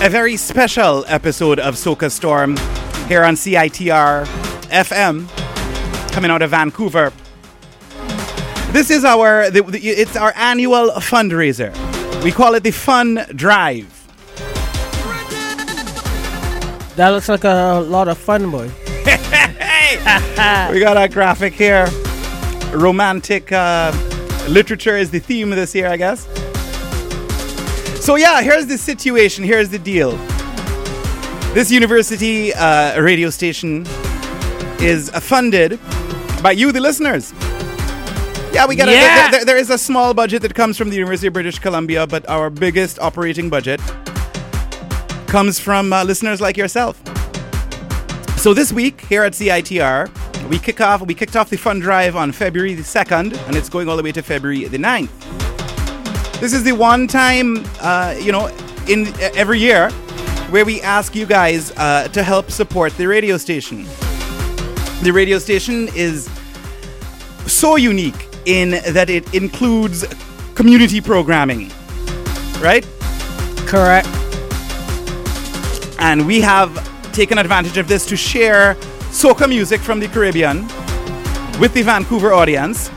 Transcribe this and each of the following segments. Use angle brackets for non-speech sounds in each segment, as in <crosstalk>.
A very special episode of Soca Storm here on CITR FM, coming out of Vancouver. This is our the, the, it's our annual fundraiser. We call it the Fun Drive. That looks like a lot of fun, boy. <laughs> we got a graphic here. Romantic uh, literature is the theme this year, I guess. So, yeah, here's the situation. Here's the deal. This university uh, radio station is funded by you, the listeners. Yeah, we got Yeah. a, there, there is a small budget that comes from the University of British Columbia, but our biggest operating budget comes from uh, listeners like yourself. So this week here at CITR, we kick off. We kicked off the fund drive on February the second, and it's going all the way to February the 9th. This is the one time, uh, you know, in uh, every year where we ask you guys uh, to help support the radio station. The radio station is so unique in that it includes community programming, right? Correct. and we have taken advantage of this to share soca music from the Caribbean with the Vancouver audience,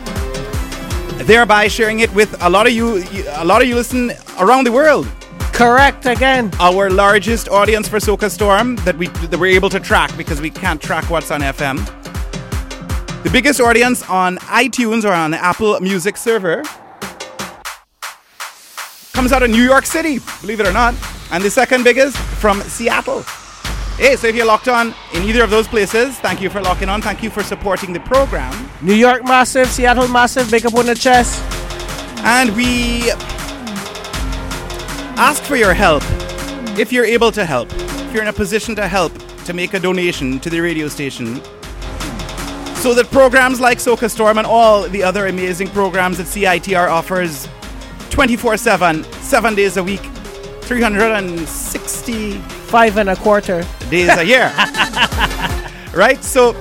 thereby sharing it with a lot of you. A lot of you listen around the world. Correct again. Our largest audience for Soca Storm that we that we're able to track because we can't track what's on FM. The biggest audience on iTunes or on the Apple Music server comes out of New York City, believe it or not. And the second biggest from Seattle. Hey, so if you're locked on in either of those places, thank you for locking on. Thank you for supporting the program. New York massive, Seattle massive, big up on the chest. And we ask for your help if you're able to help. If you're in a position to help to make a donation to the radio station so that programs like Soca Storm and all the other amazing programs that CITR offers 24 7, 7 days a week, 360 Five and a quarter. days a year. <laughs> right? So,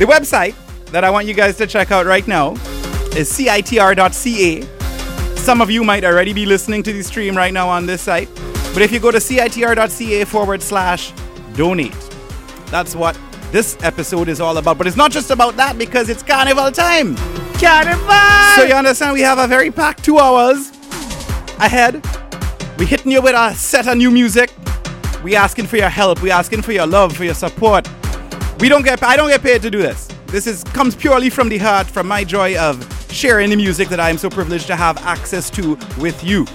the website that I want you guys to check out right now is citr.ca. Some of you might already be listening to the stream right now on this site. But if you go to citr.ca forward slash donate, that's what this episode is all about. But it's not just about that because it's carnival time. Carnival! So you understand we have a very packed two hours ahead. We're hitting you with a set of new music. We asking for your help. We asking for your love, for your support. We don't get I don't get paid to do this. This is comes purely from the heart, from my joy of sharing the music that I am so privileged to have access to with you.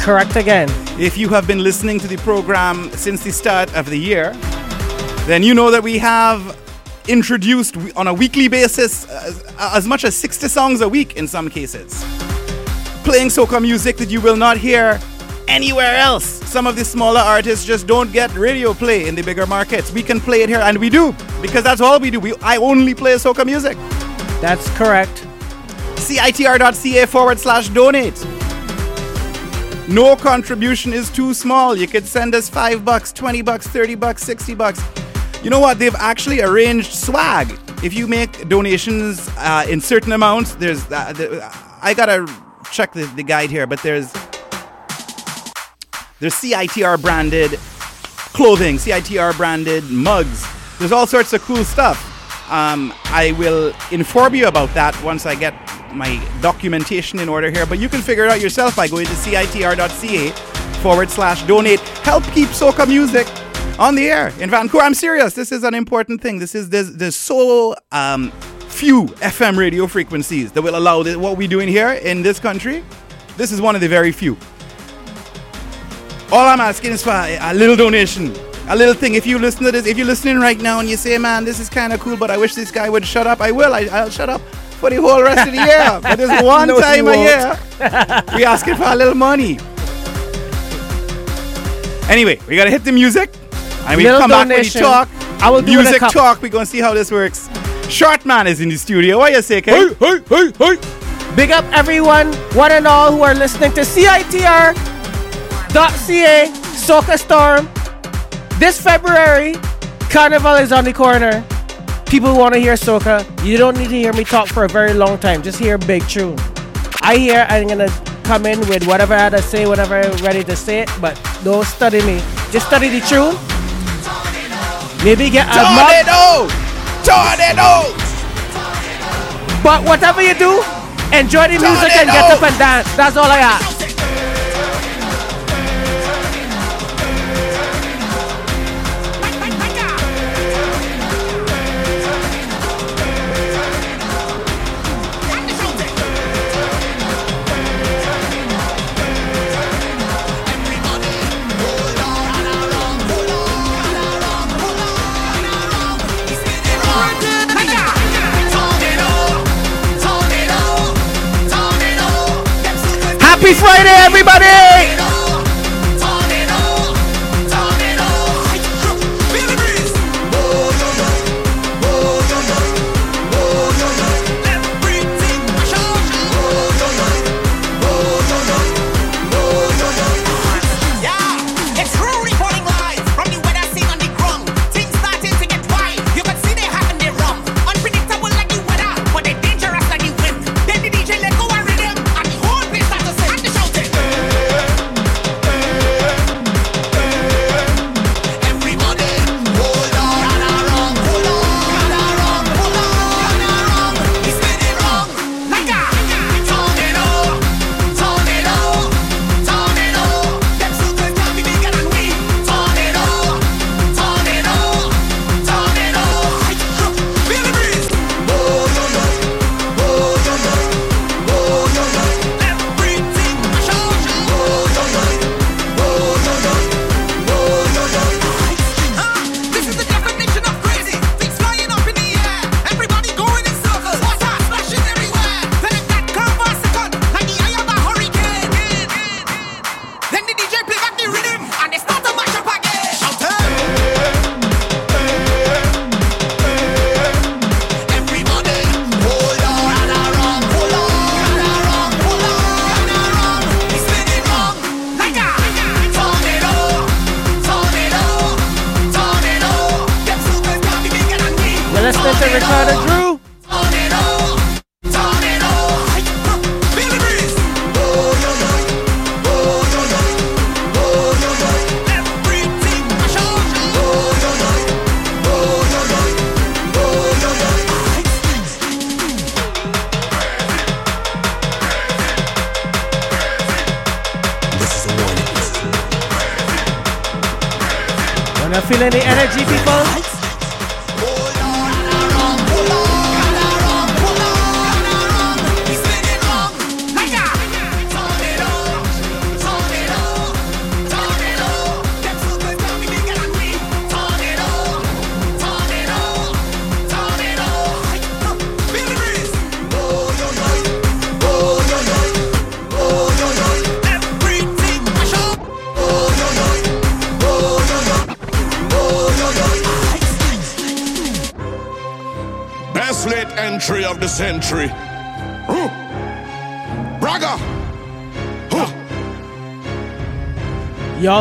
Correct again. If you have been listening to the program since the start of the year, then you know that we have introduced on a weekly basis as, as much as 60 songs a week in some cases. Playing soca music that you will not hear anywhere else. Some of the smaller artists just don't get radio play in the bigger markets. We can play it here, and we do because that's all we do. We, I only play soca music. That's correct. CITR.ca forward slash donate. No contribution is too small. You could send us five bucks, 20 bucks, 30 bucks, 60 bucks. You know what? They've actually arranged swag. If you make donations uh, in certain amounts, there's. Uh, the, I gotta check the, the guide here, but there's. There's CITR branded clothing, CITR branded mugs. There's all sorts of cool stuff. Um, I will inform you about that once I get my documentation in order here, but you can figure it out yourself by going to citr.ca forward slash donate. Help keep soca music on the air in Vancouver. I'm serious. This is an important thing. This is there's, there's so um, few FM radio frequencies that will allow this, what we're doing here in this country. This is one of the very few. All I'm asking is for a, a little donation. A little thing. If you listen to this, if you're listening right now and you say, man, this is kind of cool, but I wish this guy would shut up, I will. I, I'll shut up for the whole rest of the year. <laughs> But there's one No, time a year <laughs> we asking for a little money. Anyway, we gotta hit the music. And we Little come back with donation. the talk. I will do it a music talk. We're gonna see how this works. Short man is in the studio. What you say, Ken? hey, hey, hey. Big up everyone, one and all who are listening to CITR.ca Soca Storm. This February, Carnival is on the corner. People want to hear soca. You don't need to hear me talk for a very long time. Just hear big tune. I hear I'm gonna come in with whatever I had to say, whatever I'm ready to say it, but don't study me. Just study the tune. Maybe get a mug. Tornado! Tornado! But whatever you do, enjoy the music and get up and dance. That's all I ask. Happy Friday, everybody!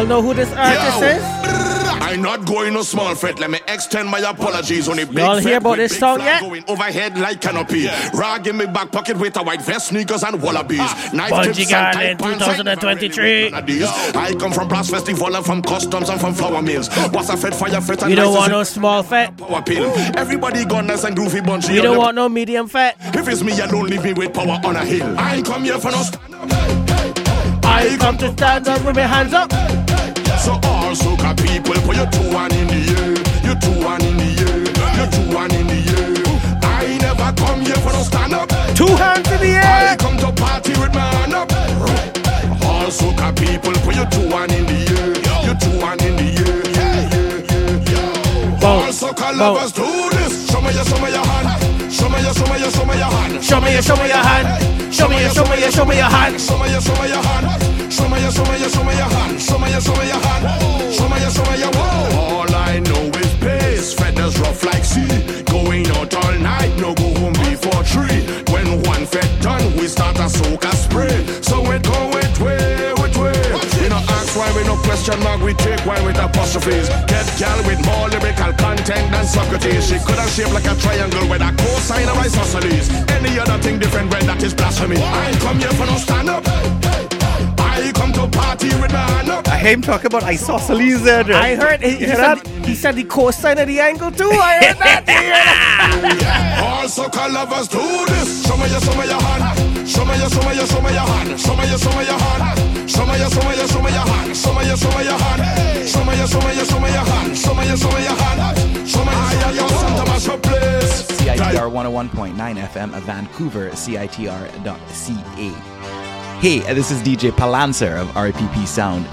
Know who this artist Yo. is? I'm not going no small fret. Let me extend my apologies on a big Y'all hear about this song yet? Going overhead like canopy. Rag in my back pocket with a white vest, sneakers and wallabies. Ah. Knife Bungee tips and Garden tight pants. 2023. None of these. I come from brass festival and from customs and from flour mills. What's a fed fire fret and We don't nice want as no a small fat. power pill. Everybody gone nice and groovy bunchy. We on don't the- want no medium fat. If it's me alone, leave me with power on a hill. I ain't come here for no stand up. I come to stand up with my hands up. So all soca people, put your two one in the air. Your two one in the air. Your two one in the air. I never come here for no stand up. Two hands in the I air. come to party with my hand up. All soca people, put your two one in the air. Your two one in the air. Yeah, yeah, yeah. All soca lovers do this. Show me your, show me your hand. Show me your, show me your, show me your hand. Show me your, show me your hand. Show me your, show me your, show me your hand. Show me your, show me your hand. Show me your, show me your, show me your hand. Show me your, show me your hand. Show me your, show me your whoa. All I know is pace. Feathers rough like sea. Going out all night, no go home before three. When one fed done, we start a soca spray. So we go no ask why we no question mark we take one with apostrophes. Get gal with more lyrical content than Socrates. She could have shaped like a triangle with a cosine of isosceles. Any other thing different, red, that is blasphemy. I ain't come here for no stand up. I come to party with my hand up. I hear him talk about isosceles there. Dre. I heard he, he, said, that? he said the cosine of the angle too. I heard that. You hear that? <laughs> All soca lovers do this. Show me your, show me your hand. Show me your, show me your, show me your hand. Show me your, show me your hand. CITR 101.9 FM Vancouver, CITR.ca. Hey, uh, this is DJ Palancer of RPP Sound.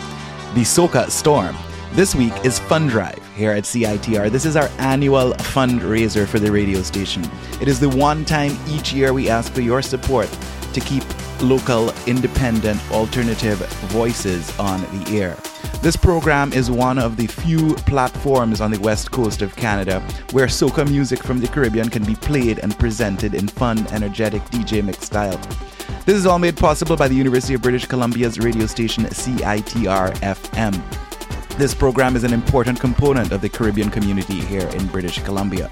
The Soca Storm. This week is Fund Drive here at CITR. This is our annual fundraiser for the radio station. It is the one time each year we ask for your support to keep local, independent, alternative voices on the air. This program is one of the few platforms on the west coast of Canada where soca music from the Caribbean can be played and presented in fun, energetic DJ mix style. This is all made possible by the University of British Columbia's radio station CITR FM. This program is an important component of the Caribbean community here in British Columbia.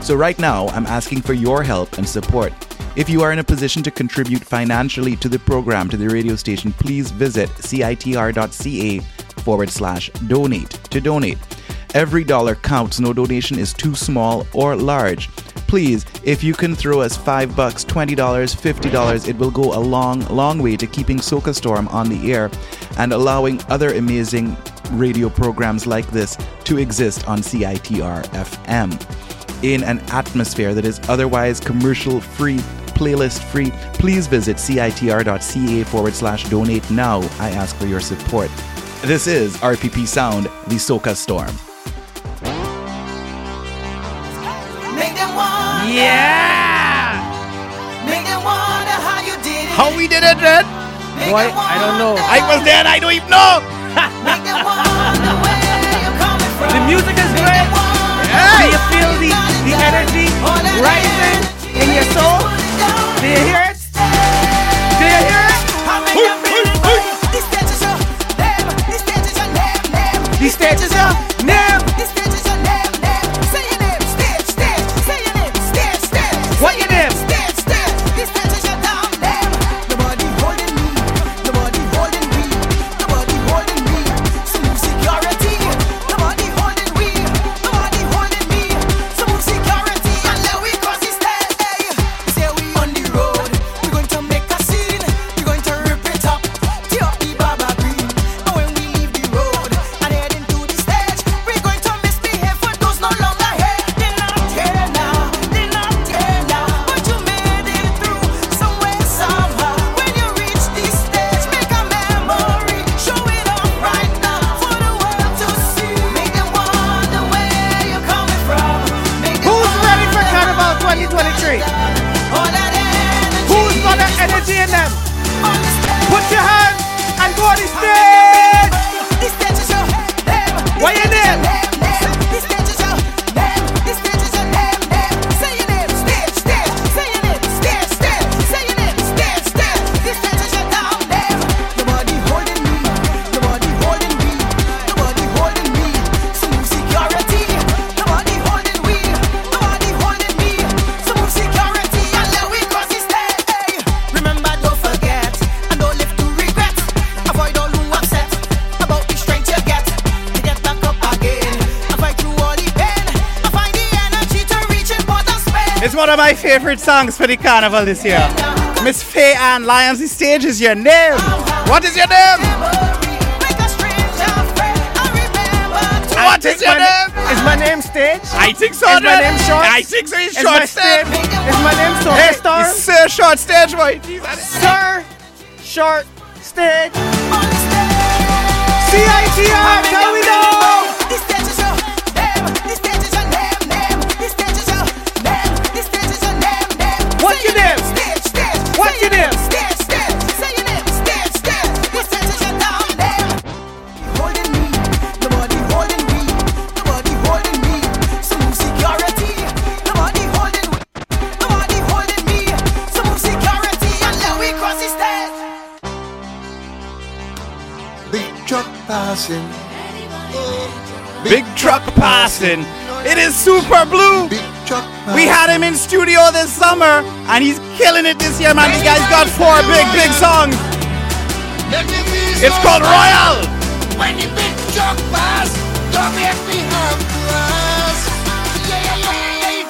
So, right now, I'm asking for your help and support. If you are in a position to contribute financially to the program, to the radio station, please visit citr.ca forward slash donate to donate. Every dollar counts, no donation is too small or large. Please, if you can throw us five bucks, twenty dollars, fifty dollars, it will go a long, long way to keeping Soca Storm on the air and allowing other amazing radio programs like this to exist on CITR FM. In an atmosphere that is otherwise commercial free, playlist free, please visit citr.ca forward slash donate now. I ask for your support. This is RPP Sound, the Soca Storm. Make them wonder, Yeah. make them wonder how you did it. How we did it, Red? Make Boy, I don't know. I was there and I don't even know. <laughs> Make them wonder where you're coming from. The music is great. them wonder Do you feel the, the energy rising in your soul? Do you hear it? Do you hear it? how many of them This stage is your. This stage is your name, name. These stages are name. It's one of my favorite songs for the carnival this year. Miss Faye Ann Lyons, the stage is your name. What is your name? Make a stranger friend. I remember to I What is your name? Is my name Stage? I think so. Is my name short? I think so. Is short stage. Is my name Soca Hey, he's Sir Short Stage Boy. Sir, short stage. on the stage. CITR, tell we know. Big truck passing. Oh, big truck passing. It is Super Blue. Big truck We had him in studio this summer, and he's killing it this year, man. The guy's got four big, big songs. It's called Royal. When the big truck pass, don't make me have glass. Yeah, yeah, yeah.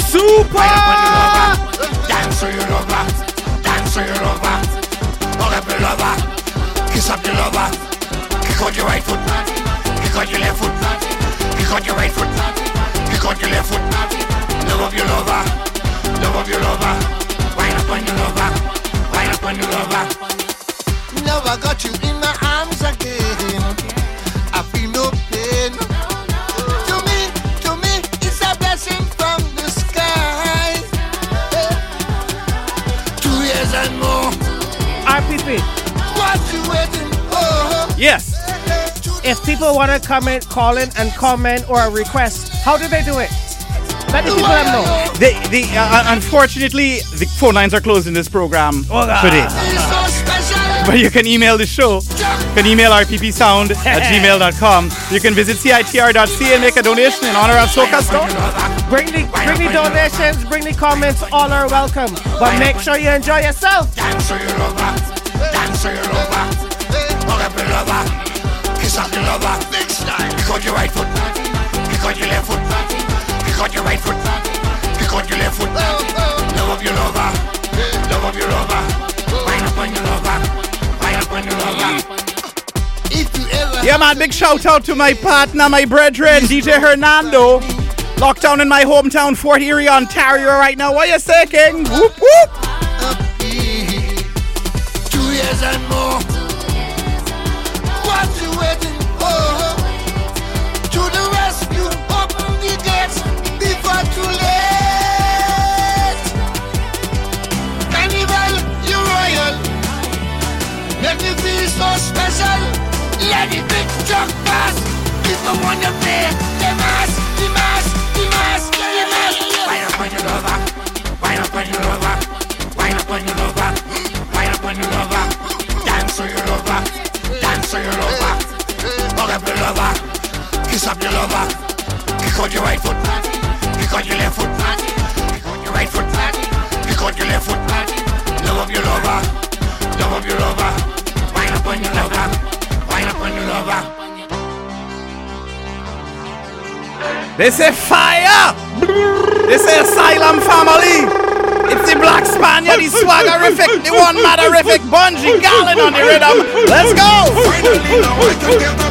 Super. Wind up on your lover, dance to your lover, dance to your lover. Hold up your lover, kiss up your lover, kick out your right foot, kick out your left foot, kick out your right foot, kick out your left foot. Love up your lover, love up your lover, wind up on your lover, wind up on your lover. Now I got you in my arms again. I feel no pain. To me, to me, it's a blessing from the sky. Two years and more. RPP. What you waiting for? Yes. If people want to comment, call in and comment or a request, how do they do it? Let the people them know. The, the, uh, unfortunately, the phone lines are closed in this program today. It's so special. But you can email the show. You can email rppsound at <laughs> gmail.com. You can visit citr.ca and make a donation in honor of Soca Storm. Bring the bring the donations, bring the comments, all are welcome. But make sure you enjoy yourself. Dance your lover, dance to your lover. Hold up your lover, kiss up your lover. Big style. Kick out your right foot, kick out your left foot, kick out your right foot, kick out your left foot. Love up your lover, love up your lover. Wind up on your lover, wind up on your lover. If you ever Yeah, man, big shout out to my partner, my brethren, DJ Hernando. Locked down in my hometown, Fort Erie, Ontario, right now. What you say, King? Whoop, whoop. Two years and more. So special. Let the big truck pass. People wanna play the mass, the mass, the mass, the mass. Wind up on your lover, wind up on your lover, wind up on your lover, wind up on your lover. Dance to your lover, dance to your lover. Hug up your lover, kiss up your lover. Kick out your right foot, kick out your left foot, They say fire. They say asylum family. It's the Black Spaniard, the swaggerific, the one maderific, Bunji Garlin on the rhythm. Let's go.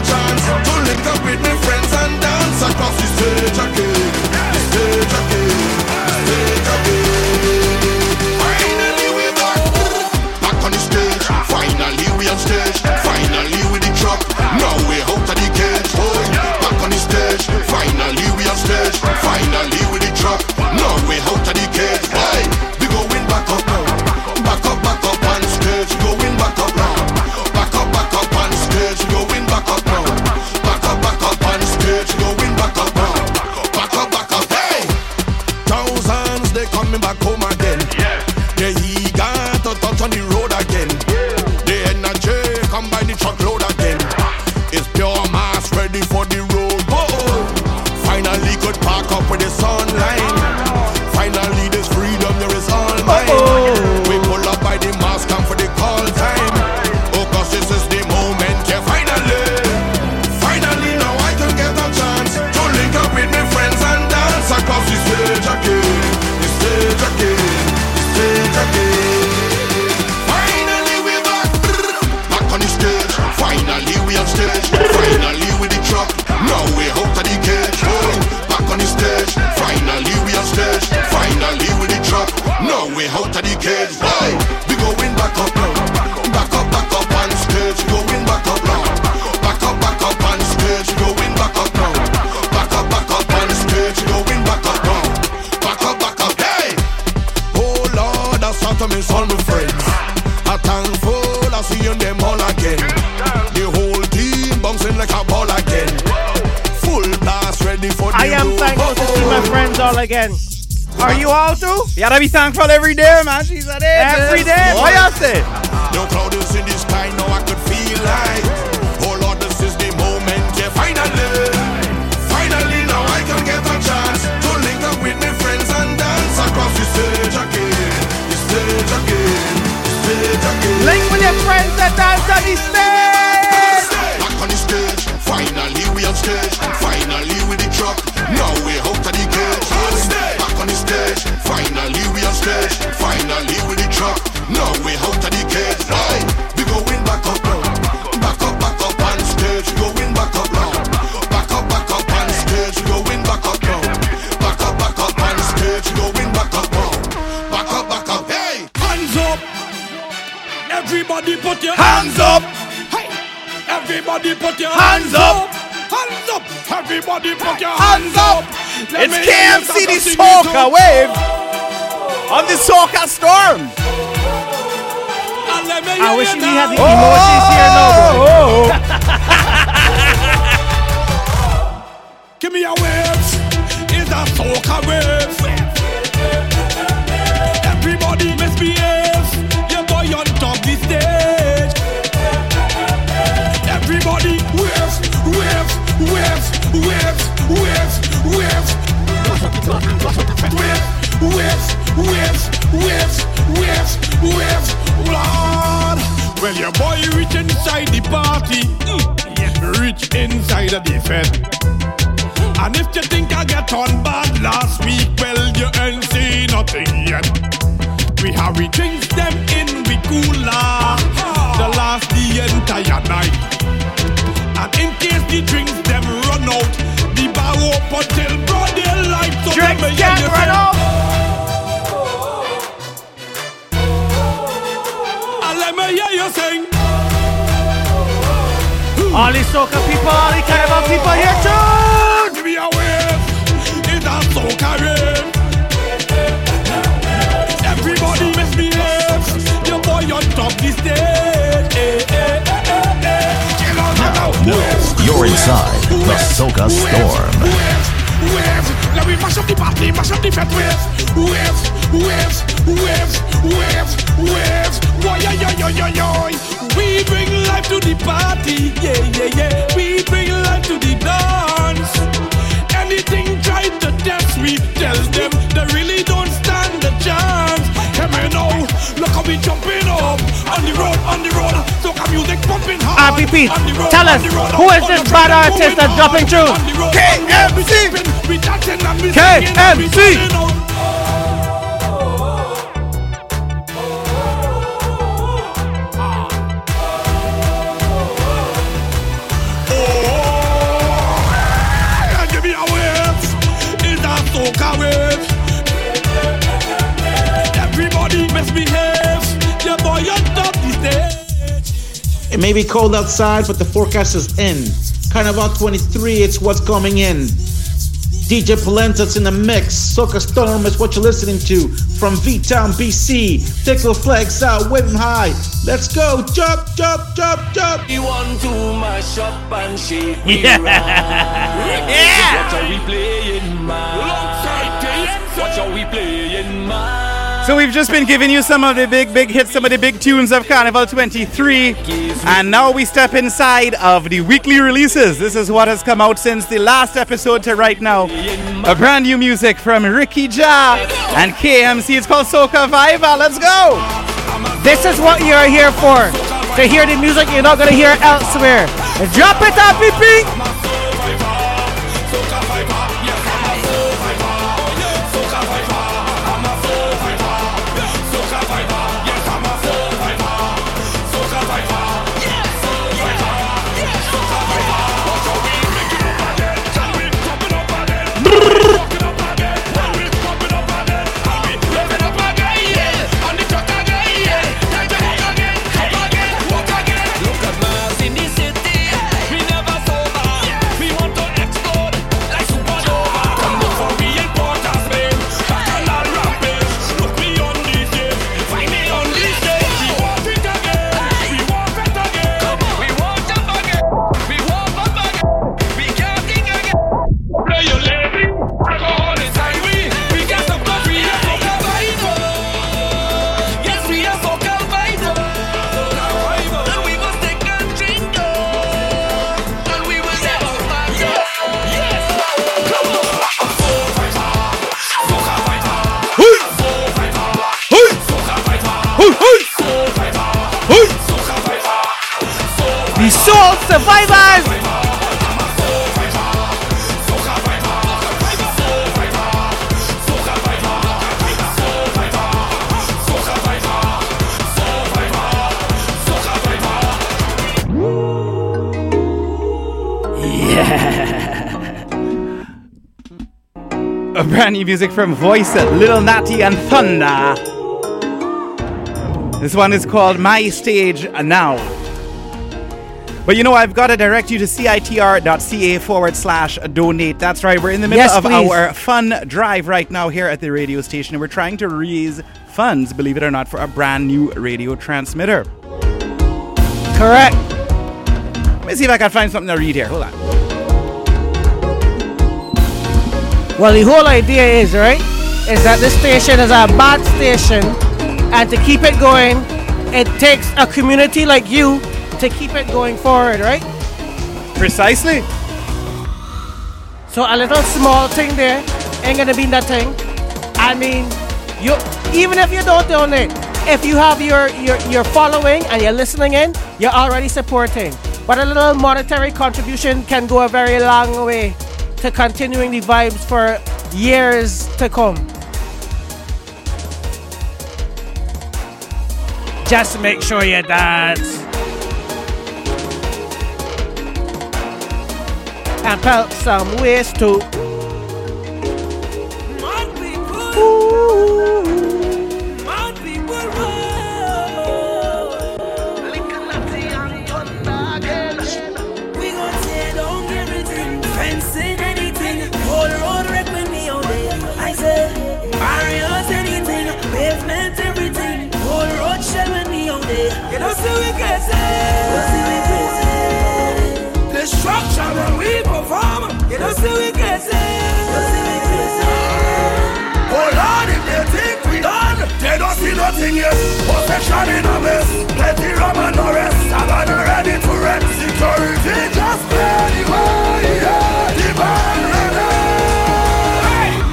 Thankful to see my friends all again. Are you all too? You gotta be thankful every day, man. She's a day. Every day. What y'all say? No cloud is in the sky, now I could feel like Oh Lord, this is the moment, yeah, finally Finally, now I can get a chance To link up with my friends and dance Across the stage again The stage again The stage again Link with your friends that dance on the stage. Back on the stage, finally we on stage Everybody put your Hands up. Hey. Everybody put your Hands up. Hands up. Everybody put your Hands up. Let It's me hear you KMC, the sing it soca wave on the soca storm. And let me I wish you we had the now. emojis here now, bro. Oh. <laughs> Give me a wave. It's a soca wave. Everybody misbehave. Wave, wave, wave. Wave, wave, wave, wave, wave, Lord. Well, your boy reach inside the party, reach inside of the fed. And if you think I get on bad last week, well, you ain't seen nothing yet. We have we drinks them in we cooler the last the entire night. And in case the drinks them run out, the bar open till broad daylight. So Drinks let me hear can't you run out. And let me hear you sing. All these soca people, all the carnival people here too. Give me a wave. It's a soca rave. Everybody misbehave. Your boy on top the stage. You're inside the Soca Storm. Waves, mash up the party, mash up the waves. Waves, waves, waves, waves, yo. We bring life to the party, yeah, yeah, yeah. We bring life to the dance. RPP, tell us, who is this bad artist that's dropping the KMC. we dancing and we singing and we KMC. It may be cold outside, but the forecast is in. Carnival 23, it's what's coming in. DJ Polenta's in the mix. Soca Storm is what you're listening to from V Town, BC. Tickle flags out, waving high. Let's go, jump, jump, jump, jump. You want to mash up and shake me <laughs> Yeah. round. Yeah. What are we playing, man? So we've just been giving you some of the big, big hits, some of the big tunes of Carnival 23. And now we step inside of the weekly releases. This is what has come out since the last episode to right now. A brand new music from Ricky Jai and KMC. It's called Soca Viva. Let's go. This is what you're here for. To hear the music you're not gonna hear elsewhere. Drop it up, PP. music from Voice, Little Natty, and Thunder. This one is called My Stage Now. But you know, I've got to direct you to citr.ca forward slash donate. That's right, we're in the middle yes, of please. our fun drive right now here at the radio station, we're trying to raise funds, believe it or not, for a brand new radio transmitter. Correct. Let me see if I can find something to read here. Hold on. Well, the whole idea is, right, is that this station is a bad station, and to keep it going, it takes a community like you to keep it going forward, right? Precisely. So a little small thing there ain't gonna be nothing. I mean, you even if you don't donate, if you have your your, your following and you're listening in, you're already supporting. But a little monetary contribution can go a very long way to continuing the vibes for years to come. Just make sure you dance. And pelt some ways too. Ooh. crazy. The structure that we perform, you know, see we crazy. Oh Lord, if they think we done, they don't see nothing yet. Possession in a mess, plenty rum and no rest. I'm to. Security just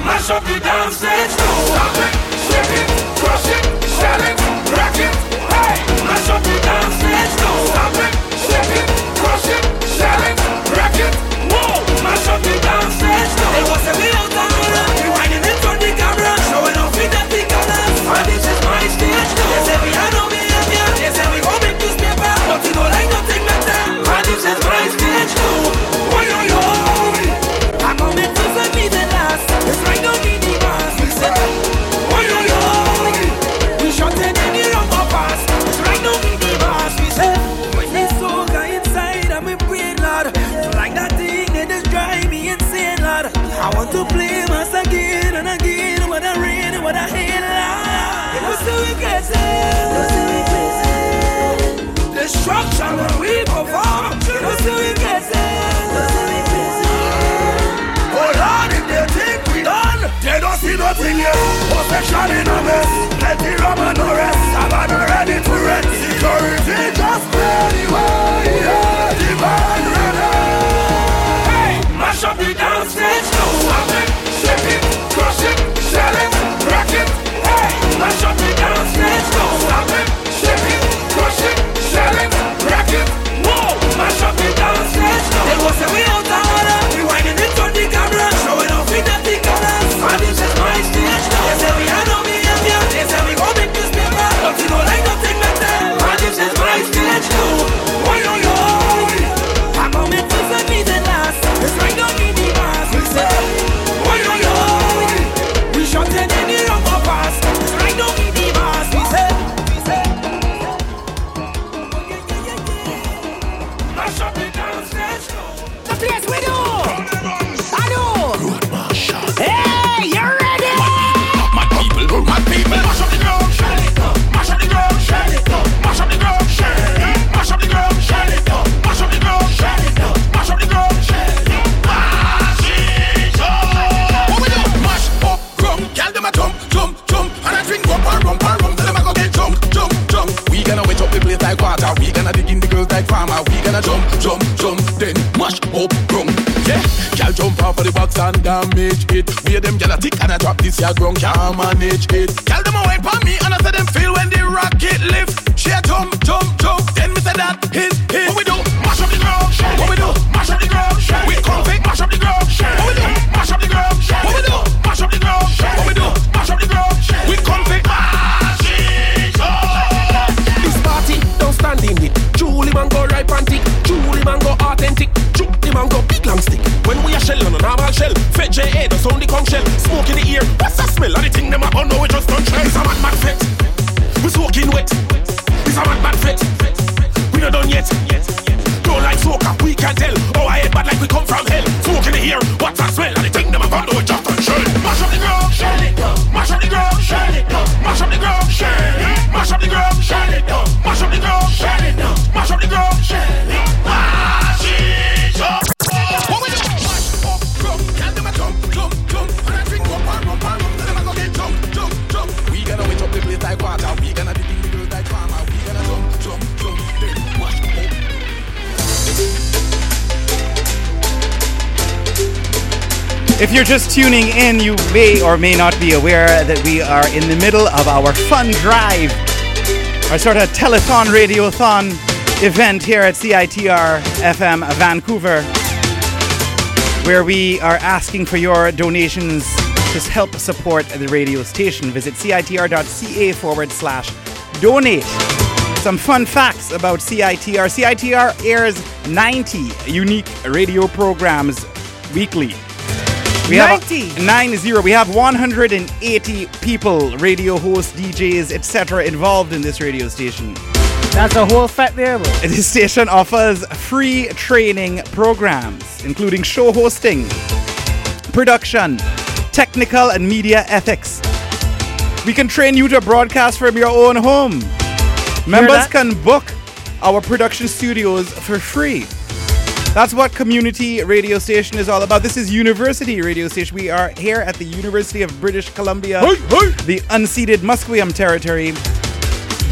mash up the dance stage. Stop it, shake it, crush it, it. up, come. Yeah, girl jump off of the box and damage it. Wear them gyal a tick and I drop this here ground can't manage it. Girl them a wipe on me and I say them feel when the rocket lift. She a jump, jump, jump. Then me say that hit, hit. What we do? Mash up the ground. What we do? Mash up the ground. We come fake, mash up the ground. What we do? Mash up the ground. What we do? Mash up the ground. What we do? Mash up the ground. We come fake, mash it up. This party don't stand in it. Truly man go right pantic. Truly man go authentic shell, fed J.A. the sound the conch shell. Smoke in the ear, what's that smell? And the thing them on, no, we just don't shell. It's a mad mad fet. We soaking wet. It's a mad mad fet. We not done yet. Don't like soca, we can tell. Oh, I head bad like we come from hell. Smoke in the ear, what's that smell? And the thing them on, no, we just don't shell. Mash up the ground, shell it down. Mash up the ground, shell it down. Mash up the ground, shell it. Mash up the ground, shell it down. Mash up the ground, shell it down. Mash up the ground, shell it. If you're just tuning in, you may or may not be aware that we are in the middle of our fun drive, our sort of telethon radiothon event here at CITR FM Vancouver, where we are asking for your donations to help support the radio station. Visit citr.ca forward slash donate. Some fun facts about CITR. CITR airs 90 unique radio programs weekly. We 90? have. We have 180 people, radio hosts, DJs, etc., involved in this radio station. That's a whole fact there, bro. <laughs> This station offers free training programs, including show hosting, production, technical and media ethics. We can train you to broadcast from your own home. Members that? can book our production studios for free. That's what community radio station is all about. This is university radio station. We are here at the University of British Columbia, the unceded Musqueam territory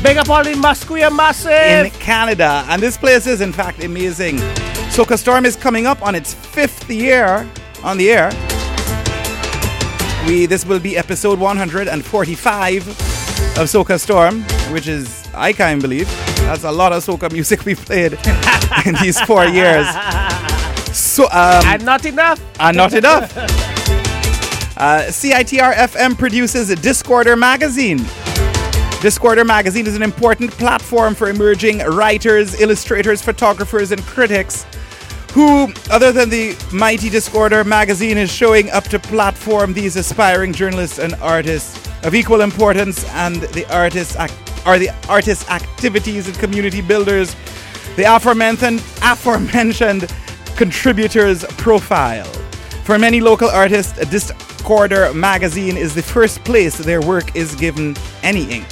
Big up all the Musqueam masses. in. Canada. And this place is, in fact, amazing. Soca Storm is coming up on its fifth year on the air. We This will be episode 145 of Soca Storm, which is, I can't believe, that's a lot of Soca music we played <laughs> in these four years. So, um, and not enough. and not enough. Uh, CITR FM produces Discorder Magazine. Discorder Magazine is an important platform for emerging writers, illustrators, photographers, and critics who, other than the mighty Discorder Magazine, is showing up to platform these aspiring journalists and artists of equal importance and the artists act- are the artists' activities and community builders. The aforementioned, aforementioned contributors profile. For many local artists, Discorder magazine is the first place their work is given any ink.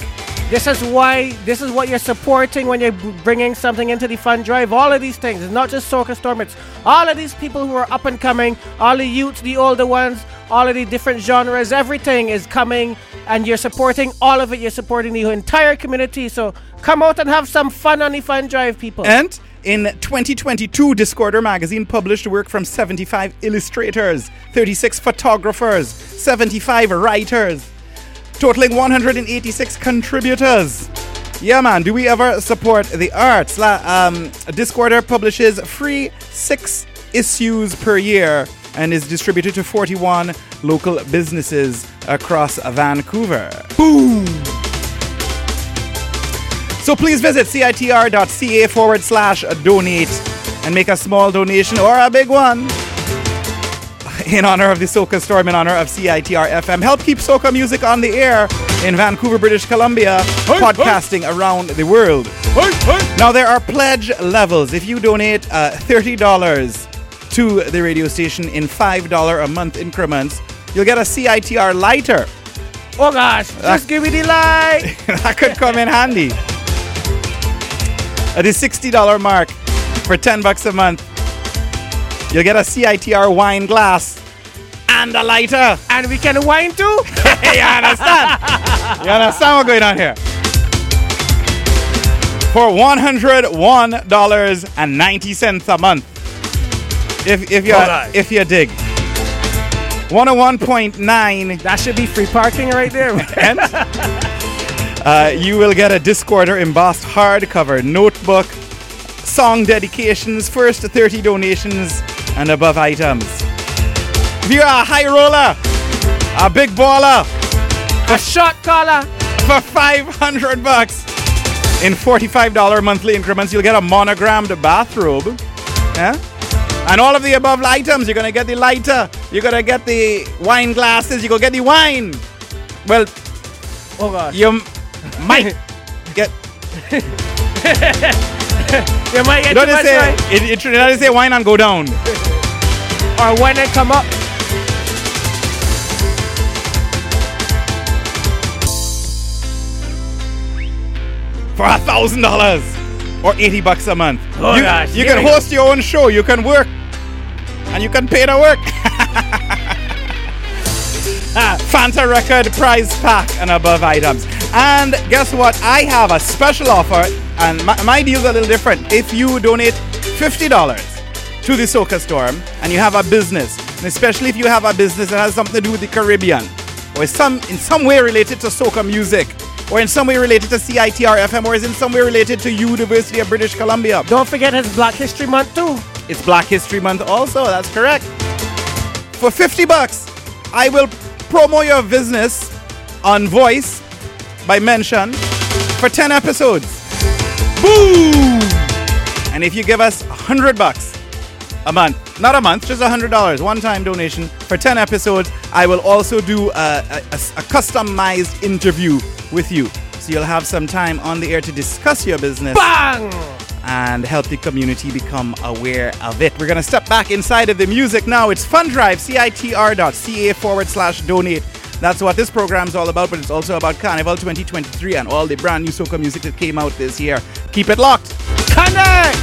This is why, this is what you're supporting when you're bringing something into the fund drive. All of these things. It's not just Soca Storm, it's all of these people who are up and coming, all the youths, the older ones, all of the different genres. Everything is coming and you're supporting all of it. You're supporting the entire community. So come out and have some fun on the fund drive, people. And in 2022, Discorder magazine published work from 75 illustrators, 36 photographers, 75 writers, totaling 186 contributors. Yeah, man, do we ever support the arts? La- um, Discorder publishes free six issues per year and is distributed to 41 local businesses across Vancouver. Boom! So please visit citr.ca forward slash donate and make a small donation or a big one <laughs> in honor of the Soca Storm, in honor of CITR FM. Help keep Soca music on the air in Vancouver, British Columbia, podcasting around the world. Now, there are pledge levels. If you donate uh, $30 to the radio station in $5 a month increments, you'll get a CITR lighter. oh gosh, ah. just give me the light. <laughs> that could come in handy. At the $60 mark for 10 bucks a month, you'll get a CITR wine glass and a lighter. and we can wine too. <laughs> you understand? <laughs> You understand what's going on here? For $101.90 a month. If, if you if you dig. 101.9 That should be free parking right there. and uh, you will get a Discorder embossed hardcover notebook, song dedications, first 30 donations, and above items. If you're a high roller, a big baller, a shot caller. for 500 bucks, In $45 monthly increments, you'll get a monogrammed bathrobe. Yeah? And all of the above items, you're gonna get the lighter, you're gonna get the wine glasses, you're gonna get the wine. Well, Oh gosh. you <laughs> <laughs> might get. You might get Don't too much say wine. in, in Trinidad they say wine and go down. <laughs> Or when it come up. for a thousand dollars or 80 bucks a month. Oh, you gosh, you can we go. host your own show, you can work, and you can pay to work. <laughs> Ah. Fanta record prize pack and above items. And guess what? I have a special offer, and my, my deal's a little different. If you donate $50 to the Soca Storm and you have a business, and especially if you have a business that has something to do with the Caribbean, or some in some way related to soca music, or in some way related to CITR FM, or is in some way related to University of British Columbia. Don't forget it's Black History Month too. It's Black History Month also, that's correct. For 50 bucks, I will promo your business on voice by mention for 10 episodes. Boom! And if you give us 100 bucks a month, not a month, just $100, one time donation for 10 episodes, I will also do a, a- a- a customized interview with you. So you'll have some time on the air to discuss your business Bang! and help the community become aware of it. We're going to step back inside of the music now. It's Fundrive, CITR.ca forward slash donate. That's what this program's all about, but it's also about Carnival 2023 and all the brand new soca music that came out this year. Keep it locked. Connect!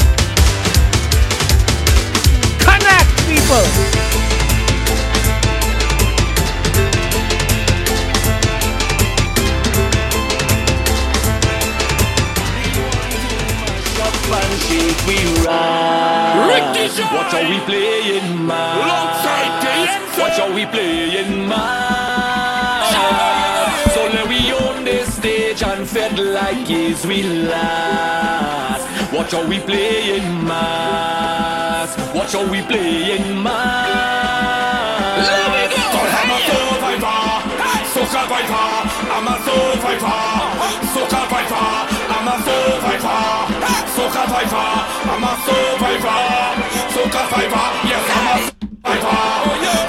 Connect, people! Ricky Jai. Watch how we playing, man. Alongside KNC. Watch how we playing, man. So let we own this stage and fed like is we last. Watch how we playing, man. Watch how we playing, man. Let me go. Cause I'm a survivor, soca viper. I'm a survivor, soca viper. I'm a survivor, soca viper. I'm a survivor, soca viper. Yes, I'm a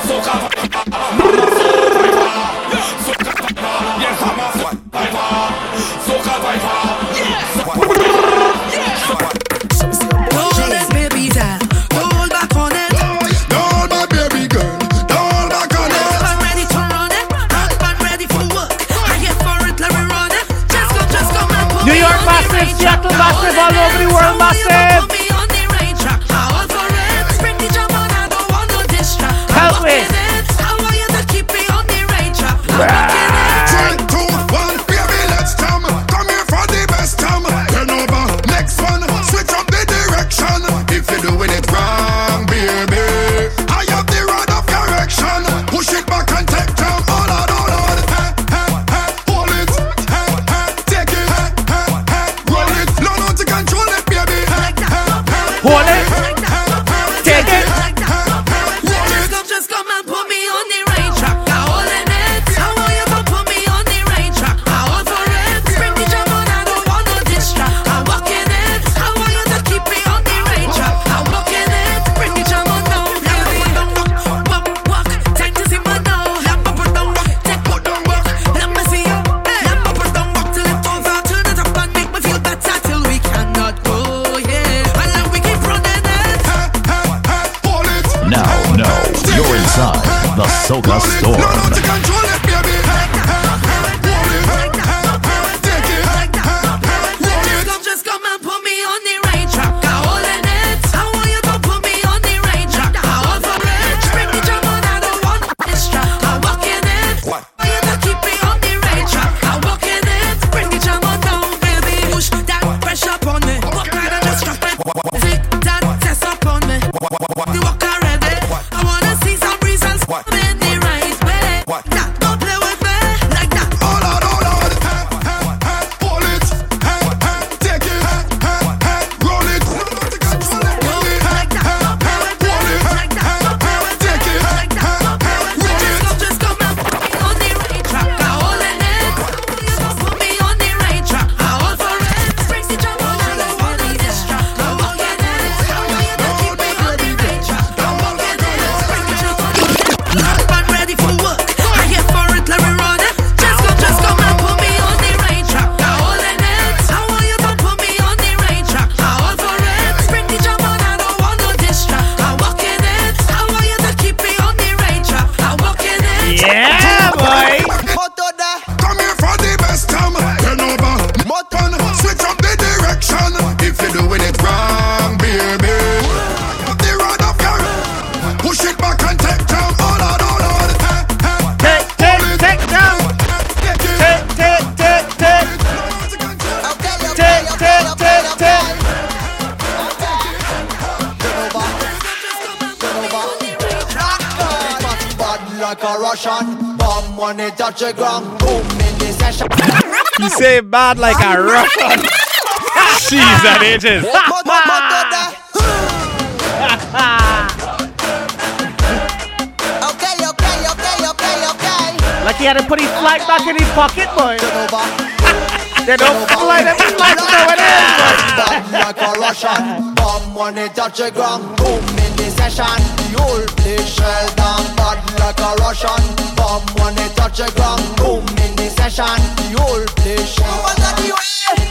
Ages. <laughs> Okay, okay, okay, okay, okay. Like he had to put his flag back in his pocket, boy. <laughs> they don't fly them flags it is, like a Russian bomb when it touch the ground. Boom in the session. The whole place shell down. Bad like a Russian bomb when it touch the ground. Boom in the session. The whole place shell.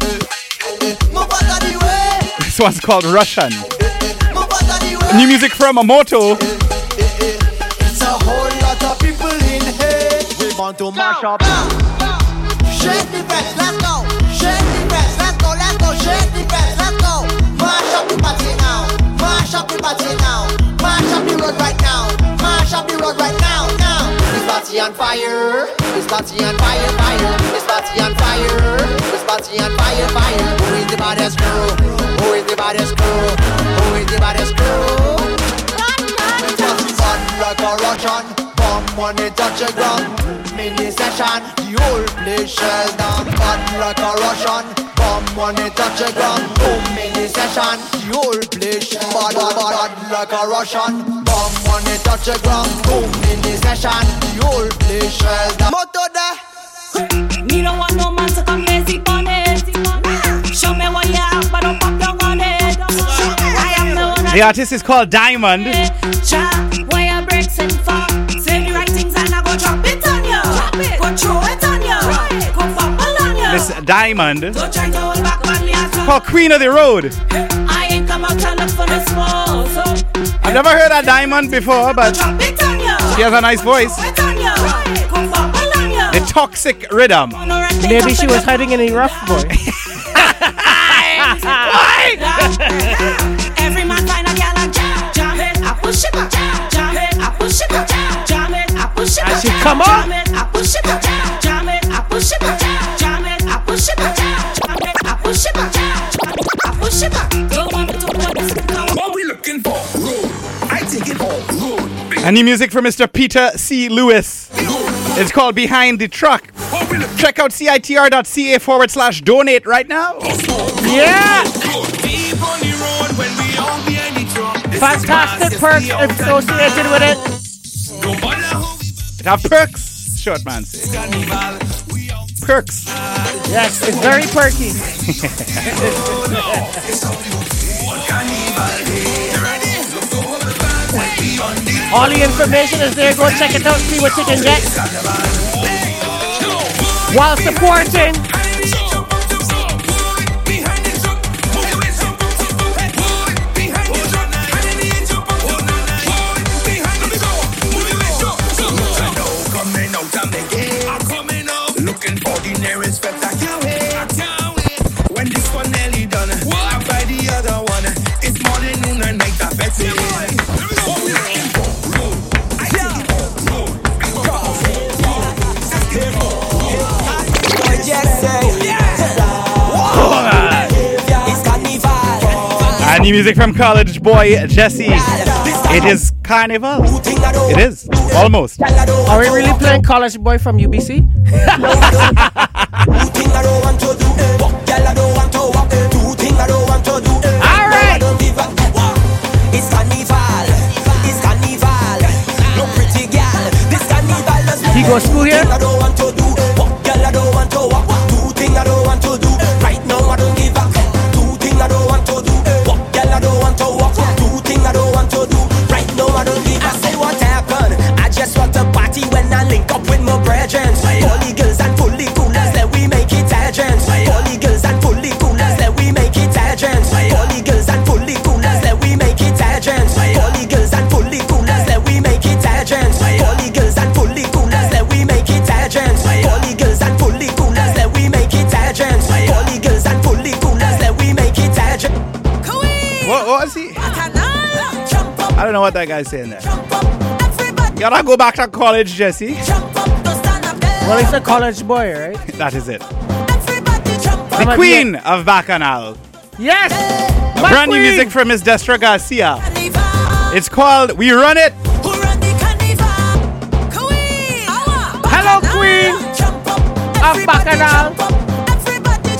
Move out of the way. Move out of the way. This one's called Russian. Move out of the way. New music from Amoto. It's a whole lot of people in here. We want to mash up. Shake the press, let's go. Shake the press, let's go, let's go. Shake the press, let's go. Mash up the party now. Mash up the party now. Mash up the road right now. Mash up the road right now, now. This party on fire. This party on fire, fire. This party on fire. Party on fire, fire. Who is the baddest? Who is the baddest? Who is the baddest like a Russian bomb when it touch the ground. Mini session, the whole place shell down. Like a Russian bomb touch the ground. Mini session, the whole place shell bad, bad, bad, bad like a Russian bomb when it touch the ground. Boom, mini session, the whole place shell down. Motto there. Me don't want no man to come you. artist is called you. This Diamond. Don't try to hold back on me as Called Queen of the Road. I ain't come out to look for the small. So I've never heard of Diamond before, but drop it on you. she has a nice voice. It on you. Go fumble on you. The toxic rhythm. Maybe she was hiding in a rough, <laughs> boy. <laughs> Every come up. jam it, I push it, jam, jam it, I push it, jam, jam it, I push it, jam, jam it, I push it, jam, I push it. Don't want to what What we looking for? Road. I take it all. Road. And new music from Mr. Peter C. Lewis. It's called Behind the Truck. Check out citr.ca forward slash donate right now. Oh, oh, oh, yeah! Deep on the road when we all behind the truck. This is Fantastic perks associated with it. It have perks, short man say. carnival. Perks. Yes, it's very perky. All the information is there. Go check it out, see what you can get. While supporting. And new music from college boy Jesse. It is carnival. It is. Almost. Are we really playing College Boy from UBC? Carnival does He go school here? what that guy's saying there. You gotta go back to college, Jesse. Well, he's a college boy, right? <laughs> that is it. The queen of Bacchanal. Yes! Brand queen. new music from Miss Destra Garcia. It's called We Run It. Hello, Queen of Bacchanal.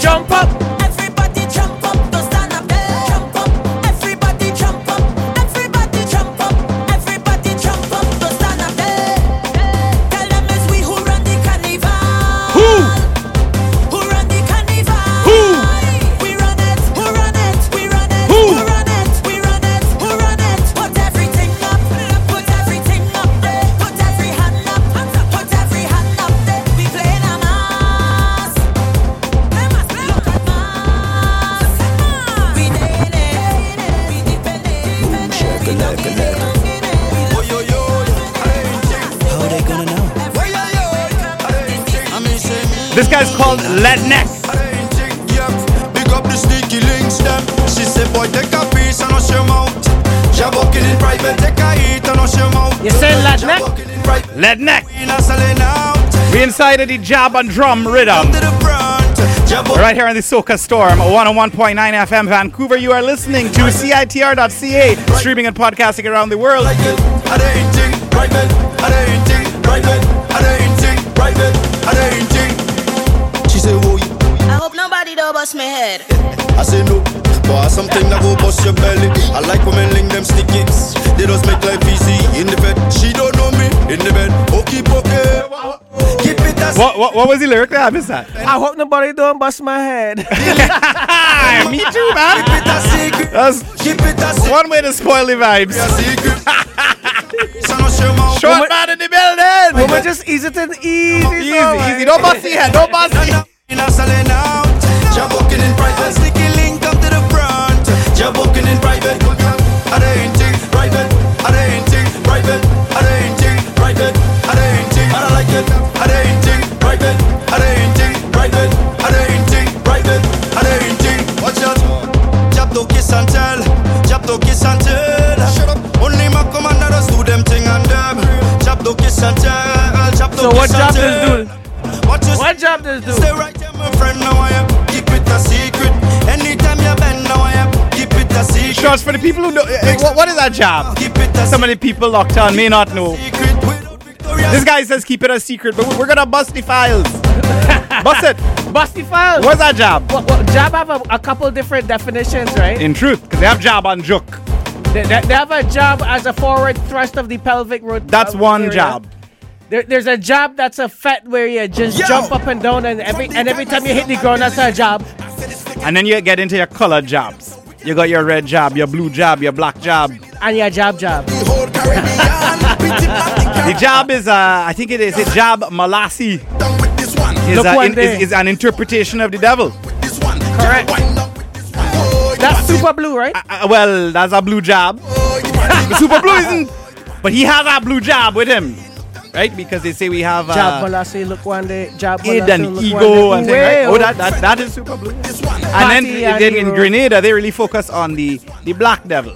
Jump up. Inside of the Jab and Drum Rhythm. To the front. Jab Right here on the Soca Storm, 101.9 FM Vancouver. You are listening to CITR.ca, streaming and podcasting around the world. Oh, I hope nobody don't bust my head. <laughs> I say no, but something that go bust your belly. I like women link them sticky. They just make life easy in the bed. She don't know me in the bed. Oh, okay, okay. Keep it What, what, what was the lyric there? I missed that. I hope nobody don't bust my head. <laughs> Me too, man. keep it a secret. That's Keep it a secret. one way to spoil the vibes. A secret. <laughs> So no shame out. Short man in the building. Woman, just ease it in easy. Easy, so, man. easy. Don't bust the head. Don't bust the head. In a selling out. Jab walking in private. Sneaky link up to the front. Jab walking in private. People who know. eh, What, what is that job? So it a Some of the people locked on may not know. secret. Without Victoria, This guy says keep it a secret, but we're gonna bust the files. <laughs> bust it. Bust the files. What's that job? What, what, job have a, a couple different definitions, right? In truth, because they have job on joke. They, they, they have a job as a forward thrust of the pelvic root. That's one area. job. There, there's a job that's a fet where you just Yo! jump up and down, and every and every time you hit the ground, that's a job. And then you get into your color jobs. You got your red job, your blue job, your black job. And your job, job. the whole Caribbean. Pretty The job is, uh, I think it is, a jab Molassie Down with this one. is, Look uh, one in- day. is, is an interpretation of the devil. Correct. Wind up with this one. That's super blue, right? Uh, well, that's a blue job. <laughs> Super Blue isn't, but he has a blue job with him, right? Because they say we have Jab uh, Molassie, look one day. Jab id Molassie, and look ego and day. right? Oh, that, that that is Super Blue. And then, and then in. Grenada, they really focus on the the black devil,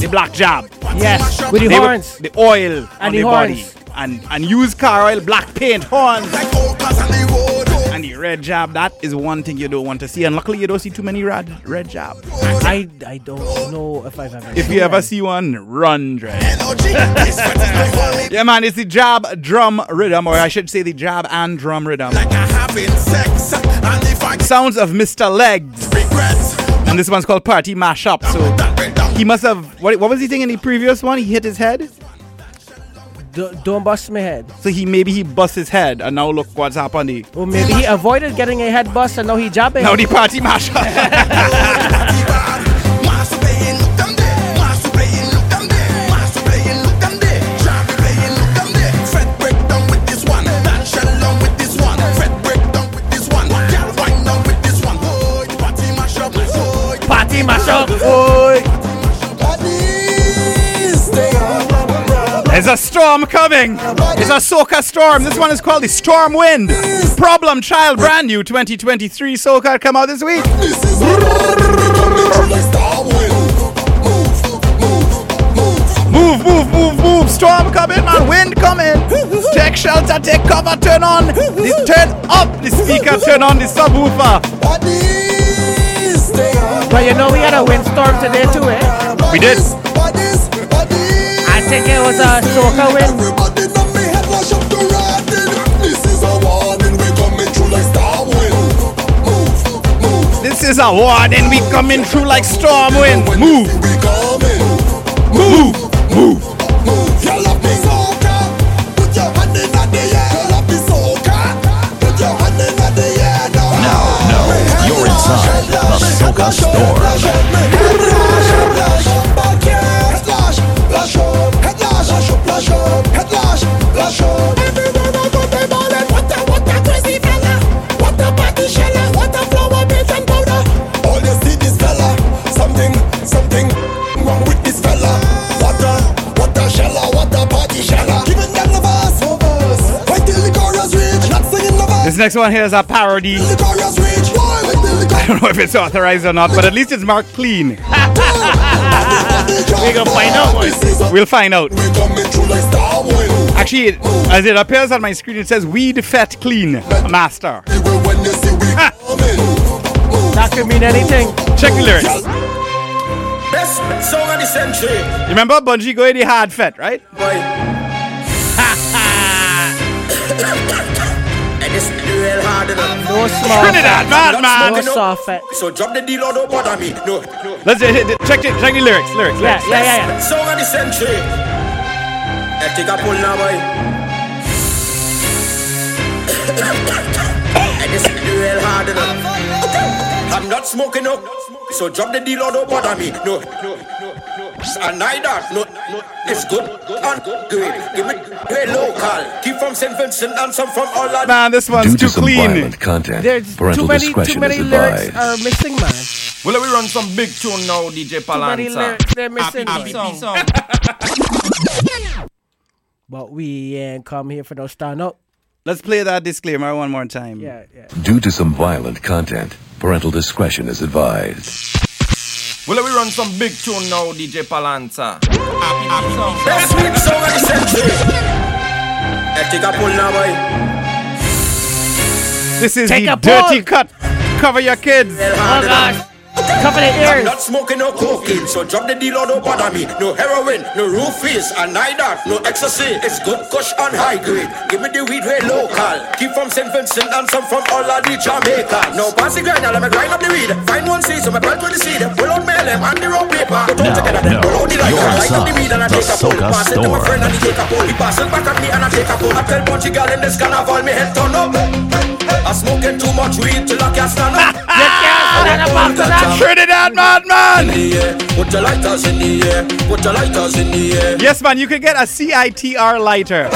the black job. Yes, with the They would- horns. the oil on And the, the body, and and used car oil, black paint, horns, Like old cars on the road. And the red job. That is one thing you don't want to see, and luckily you don't see too many red red job. I, I don't know if I've ever. If seen you ever one. see one, run, Dre. <laughs> Energy. This sweat is my holy. Yeah, man, it's the jab drum rhythm, or I should say the jab and drum rhythm. Like sex. And Sounds of Mr. Legs, regrets. and this one's called Party Mashup. So That way down. he must have. What, what was he thing in the previous one? He hit his head. Do, don't bust my head. So he maybe he bust his head, and now look what's happening. Or maybe he avoided getting a head bust and now he jabbing. Now the party mashup. <laughs> a storm coming. There's a soca storm. This one is called the Storm Wind. Problem Child, brand new 2023 soca come out this week. This is a Star Move, move, move, move. Storm coming, man. Wind coming. Take shelter, take cover, turn on. The, turn up the speaker, turn on the subwoofer. But you know we had a windstorm today too, eh? We did take it was a soca. Everybody know me head wash up the. This is a warning, we coming through like storm wind. Move, move. This is a warning, we coming through like storm wind. Move, we coming. Move, move, move. You love soca. Put your in the air. You love soca. Put your in the air. Now, now, you're the soca store. Next one here is a parody. till the chorus reach. Boy, wait till the I don't know if it's authorized or not, but at least it's marked clean. We're gonna find out, boy. We'll find out. We coming through like star wind. Actually, it, as it appears on my screen, it says weed fet clean, master. When you see we coming. That could mean anything. Check the lyrics. Best song of the century. You remember Bunji Garlin the hard fet, right? Boy. And it's real hard enough. No small Trinidad, fat. man, man. No soft fat. So drop the deal or don't bother me. No, no. Let's check it. Check the lyrics. Lyrics. Yeah, lyrics. yeah, yeah, yeah. Song of the century. I take a pull now, boy. <coughs> and it's real hard enough. I'm not smoking up. So drop the deal or don't bother me. No, no, no, no. And neither. No, no. It's good and great. Give me hey, local. Keep from St. Vincent and some from all that. Man, this one's Due too to some clean. violent content, There's parental too many, too many is lyrics are missing, man. Well, we run some big tune now, DJ Too many lyrics they're missing. Happy man. song. <laughs> But we ain't come here for no stand up. Let's play that disclaimer one more time. Yeah, yeah. Due to some violent content, parental discretion is advised. Well, we run some big tune now, DJ Palanza. Happy, happy song. Best sweet song of the century. I take a pull now, boy. This is Take the a dirty pull. cut. Cover your kids. Oh gosh. Cover the I'm not smoking no cocaine, so drop the deal or don't bother me. No heroin, no roofies, and neither, no ecstasy. It's good kush and high grade. Give me the weed way local. Keep from St. Vincent and some from all of the Jamaica. No pass the grind, let me grind up the weed. Find one seed, so me plant with the seed. Pull out mail them and the raw paper. Put all Now, together, then pull out the lighter. you're Light up the weed and I the take a pull. Soca Pass it to my friend and he take a pull. He pass it back at me and I take a pull. I tell Bunji girl in this carnival, me head turn up. I smoking too much weed till I can't stand up. <laughs> You can't stand up after that. Trinidad, in madman. Put your lighters in the air. Put your lighters in the air. Yes, man, you can get a CITR lighter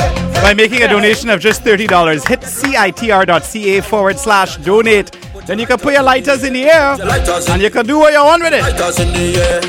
by making a donation of just $30. Hit CITR.ca forward slash donate. Then you can put your lighters in the air Your lighters in and you can do what you want with it. lighters in the air.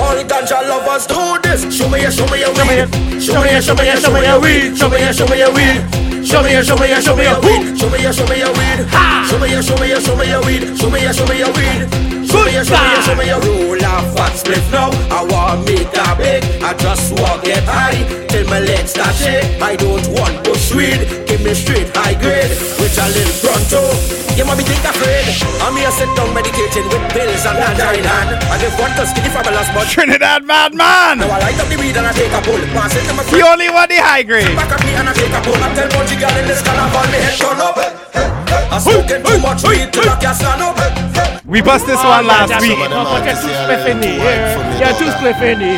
All ganja lovers do this. Show me your, show me your Show me weed. show me your- show me your- show me your weed. Show me your, show me your weed. Show me your, show me your, show me your weed. Show me your, show me your weed. Show me your, show me your, show me your weed. Show me your, show me your weed. Show me your, show me your, show me your roll a fat split now. I want make a big. I just want get high till my legs start shake. I don't want bush weed. Give me straight high grade with a little pronto. You might be think afraid. I'm here sit down medicating with pills and ganja in hand. And if one to skinny fabulous but Trinidad, madman. now I light up the weed and I take a pull. Pass it to my He friend. only want the high grade. Back at me and I take a pull. I tell Bunji girl in this carnival me head turn up. I'm smoking too much weed till I can't stand up. We bust this one last week. Put your two spliff in the air. Yeah, two spliff in the